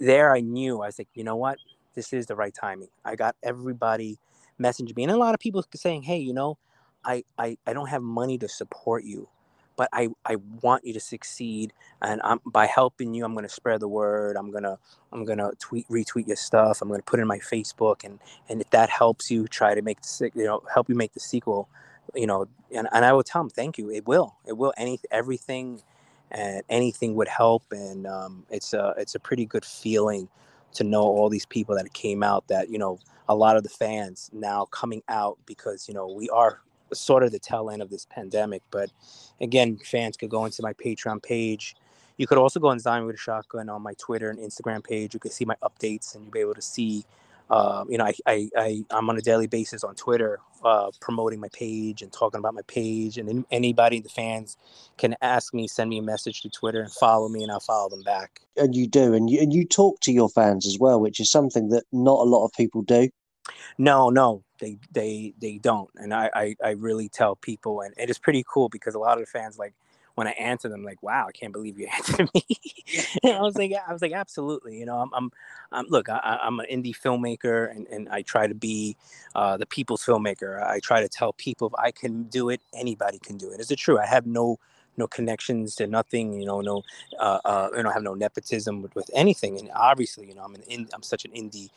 there i knew i was like you know what? This is the right timing. I got everybody messaging me and a lot of people saying hey you know I, I i don't have money to support you but I, I want you to succeed and I'm, by helping you i'm going to spread the word i'm going to i'm going to tweet retweet your stuff i'm going to put it in my facebook and and if that helps you try to make the you know help you make the sequel you know and, and i will tell them thank you. It will it will any everything and anything would help and um, it's a it's a pretty good feeling to know all these people that came out that you know a lot of the fans now coming out because you know we are sort of the tail end of this pandemic. But again, fans could go into my Patreon page. You could also go on Zombie with a Shotgun on my Twitter and Instagram page. You could see my updates and you'll be able to see, uh, you know, I, I, I, am on a daily basis on Twitter uh, promoting my page and talking about my page. And anybody, the fans, can ask me, send me a message to Twitter and follow me, and I'll follow them back. And you do. And you, and you talk to your fans as well, which is something that not a lot of people do. No, no, they they they don't, and I I, I really tell people, and it is pretty cool because a lot of the fans like when I answer them, like, "Wow, I can't believe you answered me." I was like, I was like, absolutely. You know, I'm, I'm, I'm look, I, am an indie filmmaker, and, and I try to be uh, the people's filmmaker. I try to tell people if I can do it, anybody can do it. Is it true? I have no no connections to nothing. You know, no, uh, uh, you know, I have no nepotism with, with anything. And obviously, you know, I'm an in, I'm such an indie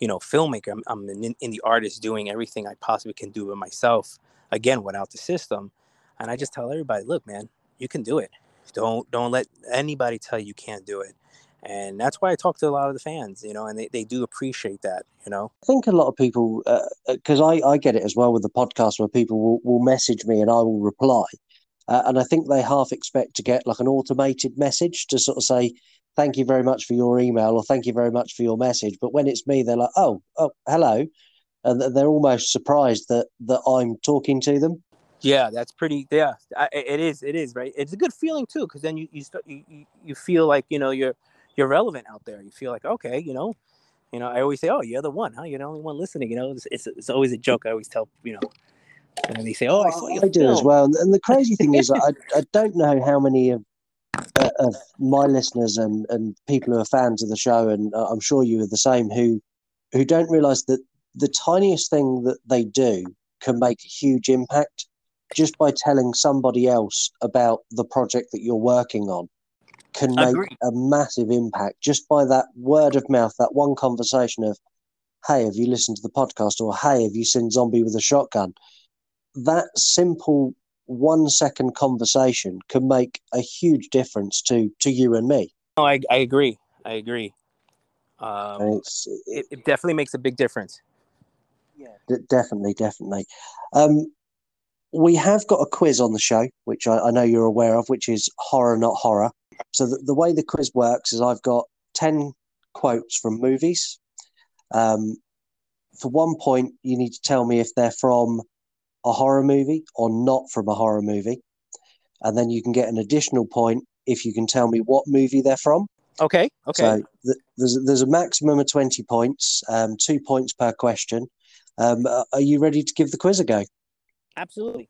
you know filmmaker i'm, I'm an indie artist doing everything i possibly can do by myself again without the system. And i just tell everybody look man you can do it. Don't don't let anybody tell you can't do it. And that's why i talk to a lot of the fans you know and they, they do appreciate that you know? I think a lot of people because uh, I, I get it as well with the podcast where people will, will message me and i will reply. Uh, and i think they half expect to get like an automated message to sort of say thank you very much for your email or thank you very much for your message. But when it's me, they're like, oh, oh, hello. And they're almost surprised that, that I'm talking to them. Yeah, that's pretty. Yeah, it is. It is right. It's a good feeling too, because then you you, start, you you feel like you know you're you're relevant out there. You feel like okay, you know, you know. I always say, oh, you're the one, huh? You're the only one listening. You know, it's it's, it's always a joke. I always tell you know, and they say, oh, I saw you. I do as well. And the crazy thing is, I I don't know how many of uh, of my listeners and, and people who are fans of the show, and I'm sure you are the same, who who don't realise that the tiniest thing that they do can make a huge impact just by telling somebody else about the project that you're working on can make Agreed. a massive impact just by that word of mouth that one conversation of hey have you listened to the podcast or hey have you seen zombie with a shotgun that simple one second conversation can make a huge difference to to you and me No, I, I agree. I agree. Um, it, it definitely makes a big difference. Yeah, d- definitely, definitely. Um, we have got a quiz on the show, which I, I know you're aware of, which is horror, not horror. So the, the way the quiz works is I've got 10 quotes from movies. Um, for one point, you need to tell me if they're from a horror movie or not from a horror movie. And then you can get an additional point if you can tell me what movie they're from. Okay. Okay. So th- there's, there's a maximum of 20 points, um, two points per question. Um, uh, are you ready to give the quiz a go? Absolutely.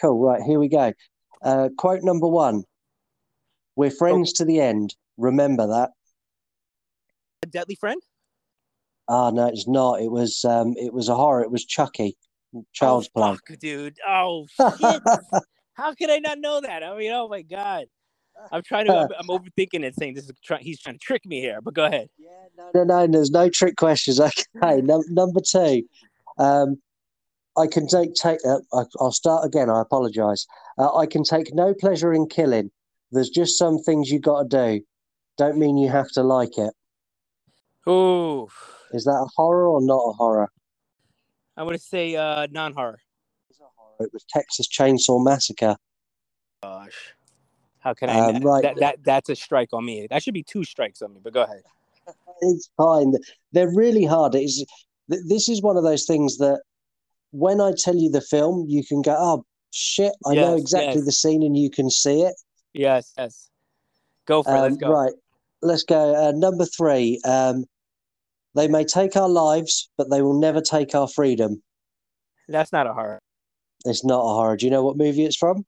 Cool. Right, here we go. Uh, quote number one We're friends to the end. Remember that. Deadly friend. Ah, no, it's not. It was um, it was a horror. It was Chucky, Child's oh, Play. fuck, dude. Oh shit. How could I not know that? I mean, oh my god. I'm trying to. I'm, I'm overthinking it, saying this is. Try, he's trying to trick me here. But go ahead. Yeah, no, no, no. There's no trick questions. Okay, num- number two. Um, I can take take. Uh, I, I'll start again. I apologise. Uh, I can take no pleasure in killing. There's just some things you got to do. Don't mean you have to like it. Ooh, Is that a horror or not a horror? I'm gonna say uh, non-horror. It was Texas Chainsaw Massacre. Gosh, how can I? Um, right. That, that that's a strike on me. That should be two strikes on me. But go ahead. It's fine. They're really hard. It's this is one of those things that when I tell you the film, you can go, "Oh shit, I know exactly yes. the scene," and you can see it. Yes, yes. Go for it. Um, Let's go. Right, let's go. Uh, number three. Um, they may take our lives, but they will never take our freedom. That's not a horror. It's not a horror. Do you know what movie it's from?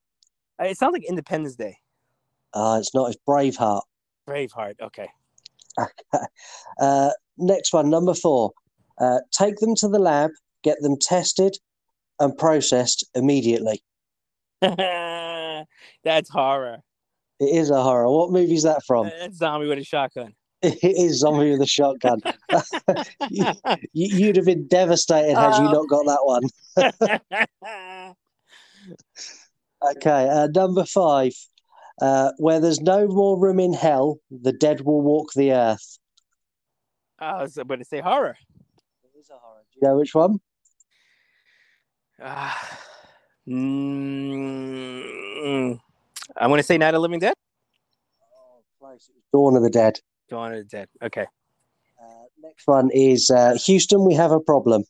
Uh, It sounds like Independence Day. Uh, it's not. It's Braveheart. Braveheart. Okay. Uh, next one, number four. Uh, take them to the lab, get them tested and processed immediately. That's horror. It is a horror. What movie is that from? That's zombie with a shotgun. It is Zombie with a Shotgun. you, you'd have been devastated had you not got that one. Okay, uh, number five. Uh, where there's no more room in hell, the dead will walk the earth. I was going to say horror. It is a horror. Do you know which one? Ah, mm, I'm going to say Night of the Living Dead. Oh, close. It was Dawn of the Dead. Dawn of the Dead. Okay. Uh, next one is uh, Houston, we have a problem.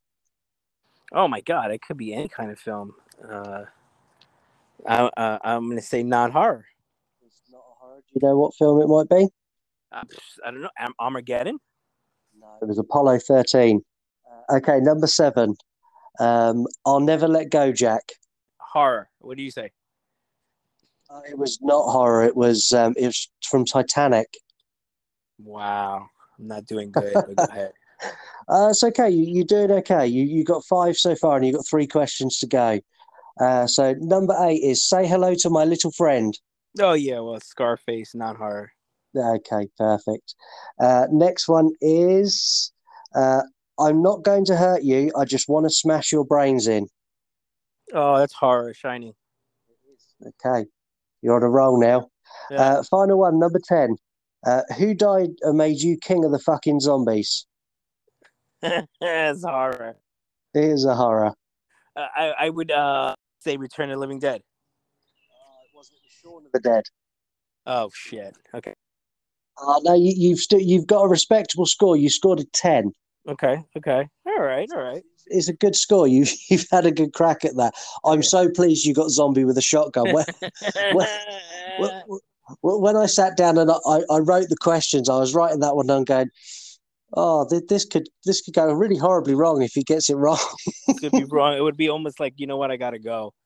Oh my God, it could be any kind of film. Uh, I, uh, I'm going to say non-horror. It's not a horror. Do you know what film it might be? Uh, I don't know. Am- Armageddon. No, it was Apollo 13. Uh, okay, number seven. Um, I'll never let go, Jack. Horror. What do you say? Uh, it was not horror. It was um, it was from Titanic. Wow, I'm not doing good. but go ahead. Uh, it's okay. You, you're doing okay. You you got five so far, and you got three questions to go. Uh, so number eight is say hello to my little friend. Oh yeah, well, Scarface, not horror. Okay, perfect. Uh, next one is uh, I'm not going to hurt you. I just want to smash your brains in. Oh, that's horror. Shining. Okay, you're on a roll now. Yeah. Uh, final one, number 10. Uh, who died and made you king of the fucking zombies? it's horror. It is a horror. Uh, I I would uh say Return of the Living Dead. it wasn't Shaun of the Dead. Oh shit. Okay. Uh, no, you, you've st- you've got a respectable score. You scored a 10. Okay. Okay. All right. All right. It's a good score. You've, you've had a good crack at that. I'm so pleased you got zombie with a shotgun. When, when, when- when I sat down and I, I wrote the questions, I was writing that one down going, oh, th- this could this could go really horribly wrong if he gets it wrong. could be wrong. It would be almost like you know what I gotta go.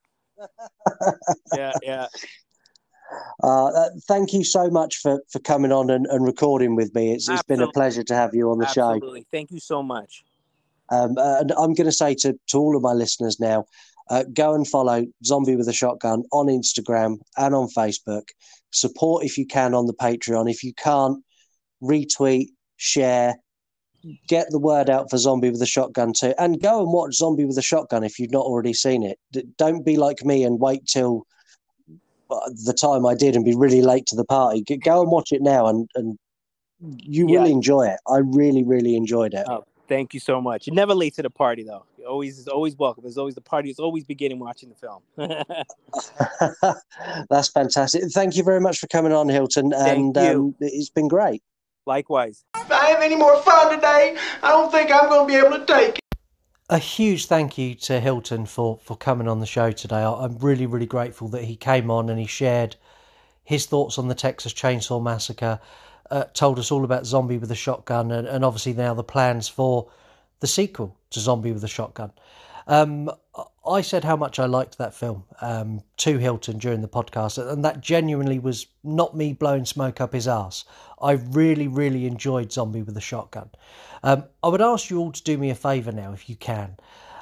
Yeah. Yeah. Uh, uh, thank you so much for, for coming on and, and recording with me. It's, it's been a pleasure to have you on the Absolutely. show. Absolutely. Thank you so much. Um, uh, and I'm going to say to, to all of my listeners now uh, go and follow Zombie with a Shotgun on Instagram and on Facebook. Support if you can on the Patreon. If you can't, retweet, share, get the word out for Zombie with a Shotgun too. And go and watch Zombie with a Shotgun if you've not already seen it. Don't be like me and wait till uh, the time I did and be really late to the party. Go and watch it now and, and you will enjoy it. I really, really enjoyed it. Oh, thank you so much. You're never late to the party, though. You're always is always welcome. There's always the party. It's always beginning watching the film. That's fantastic. Thank you very much for coming on, Hilton. And Thank you. Um, it's been great. Likewise. If I have any more fun today, I don't think I'm going to be able to take it. A huge thank you to Hilton for, for coming on the show today. I- I'm really, really grateful that he came on and he shared his thoughts on the Texas Chainsaw Massacre, uh, told us all about Zombie with a Shotgun, and, and obviously now the plans for the sequel to Zombie with a Shotgun. Um, I said how much I liked that film um, to Hilton during the podcast, and that genuinely was not me blowing smoke up his ass. I really, really enjoyed Zombie with a Shotgun. Um, I would ask you all to do me a favour now, if you can.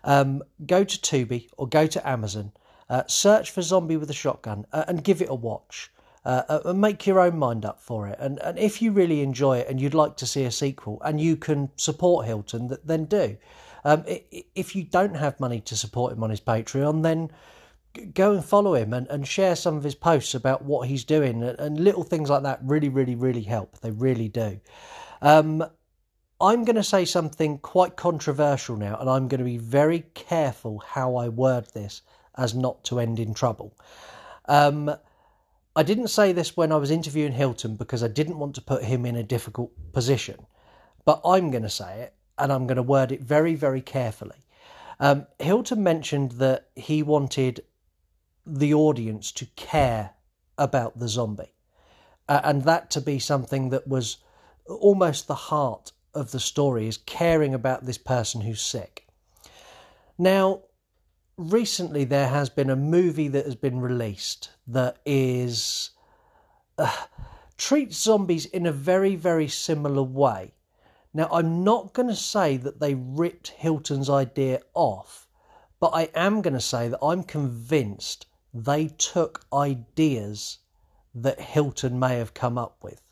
Um, go to Tubi or go to Amazon, uh, search for Zombie with a Shotgun, uh, and give it a watch. Uh, uh, make your own mind up for it. And, and if you really enjoy it and you'd like to see a sequel and you can support Hilton, th- then do. Um, if you don't have money to support him on his Patreon, then go and follow him and, and share some of his posts about what he's doing. And, and little things like that really, really, really help. They really do. Um, I'm going to say something quite controversial now, and I'm going to be very careful how I word this as not to end in trouble. Um, I didn't say this when I was interviewing Hilton because I didn't want to put him in a difficult position, but I'm going to say it and I'm going to word it very, very carefully. Um, Hilton mentioned that he wanted the audience to care about the zombie, uh, and that to be something that was almost the heart of the story is caring about this person who's sick. Now, recently there has been a movie that has been released that is uh, treats zombies in a very very similar way. Now i'm not going to say that they ripped hilton's idea off but i am going to say that i'm convinced they took ideas that hilton may have come up with.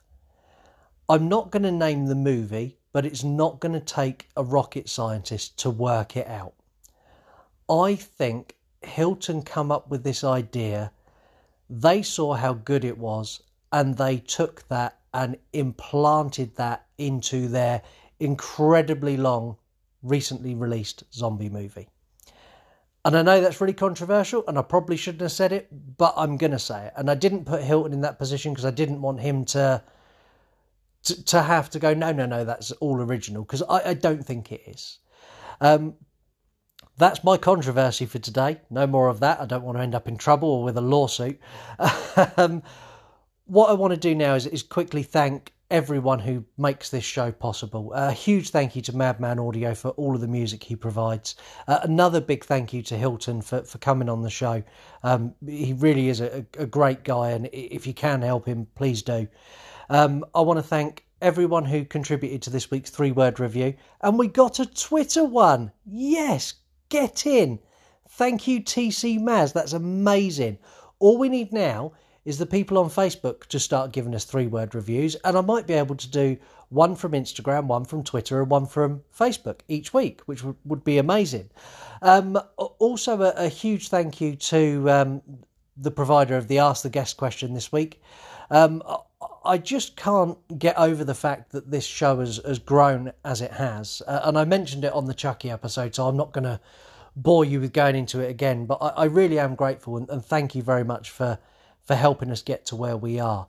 I'm not going to name the movie but it's not going to take a rocket scientist to work it out I think Hilton come up with this idea. They saw how good it was and they took that and implanted that into their incredibly long, recently released zombie movie. And I know that's really controversial and I probably shouldn't have said it, but I'm going to say it. And I didn't put Hilton in that position because I didn't want him to, to to have to go, no, no, no, that's all original because I, I don't think it is. Um, that's my controversy for today. No more of that. I don't want to end up in trouble or with a lawsuit. um, what I want to do now is, is quickly thank everyone who makes this show possible. A huge thank you to Madman Audio for all of the music he provides. Uh, another big thank you to Hilton for, for coming on the show. Um, he really is a, a great guy, and if you can help him, please do. Um, I want to thank everyone who contributed to this week's three word review. And we got a Twitter one. Yes, get in. Thank you, TC Maz. That's amazing. All we need now is the people on Facebook to start giving us three word reviews. And I might be able to do one from Instagram, one from Twitter, and one from Facebook each week, which would, be amazing. Um, also, a, a huge thank you to um, the provider of the Ask the Guest question this week. Um, I just can't get over the fact that this show has, has grown as it has. Uh, and I mentioned it on the Chucky episode, so I'm not going to bore you with going into it again. But I, I really am grateful and, and thank you very much for, for helping us get to where we are.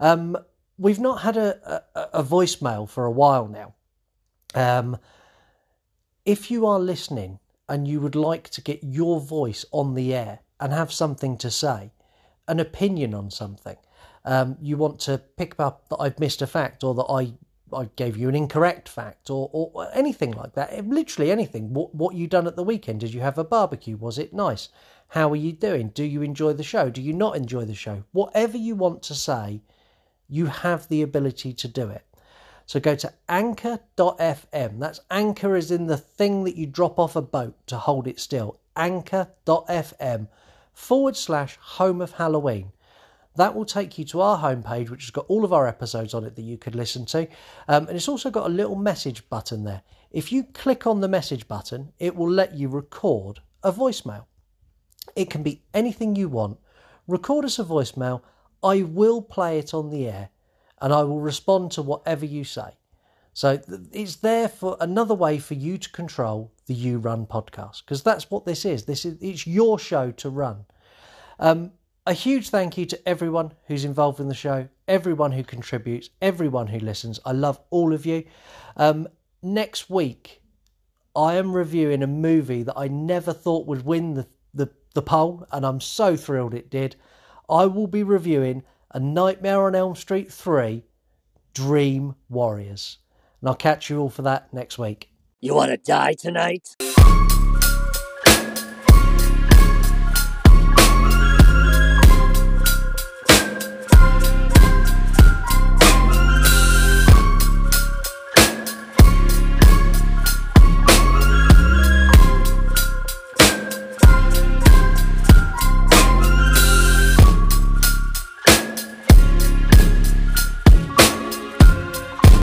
Um, we've not had a, a, a voicemail for a while now. Um, if you are listening and you would like to get your voice on the air and have something to say, an opinion on something, um, you want to pick up that I've missed a fact or that I I gave you an incorrect fact or, or anything like that. Literally anything. What what you done at the weekend? Did you have a barbecue? Was it nice? How are you doing? Do you enjoy the show? Do you not enjoy the show? Whatever you want to say, you have the ability to do it. So go to anchor.fm. That's anchor is in the thing that you drop off a boat to hold it still. Anchor.fm forward slash home of Halloween. That will take you to our homepage, which has got all of our episodes on it that you could listen to. Um, and it's also got a little message button there. If you click on the message button, it will let you record a voicemail. It can be anything you want. Record us a voicemail. I will play it on the air and I will respond to whatever you say. So it's there for another way for you to control the You Run podcast because that's what this is. This is it's your show to run. Um, a huge thank you to everyone who's involved in the show, everyone who contributes, everyone who listens. I love all of you. Um, next week, I am reviewing a movie that I never thought would win the, the, the poll, and I'm so thrilled it did. I will be reviewing A Nightmare on Elm Street 3 Dream Warriors. And I'll catch you all for that next week. You want to die tonight?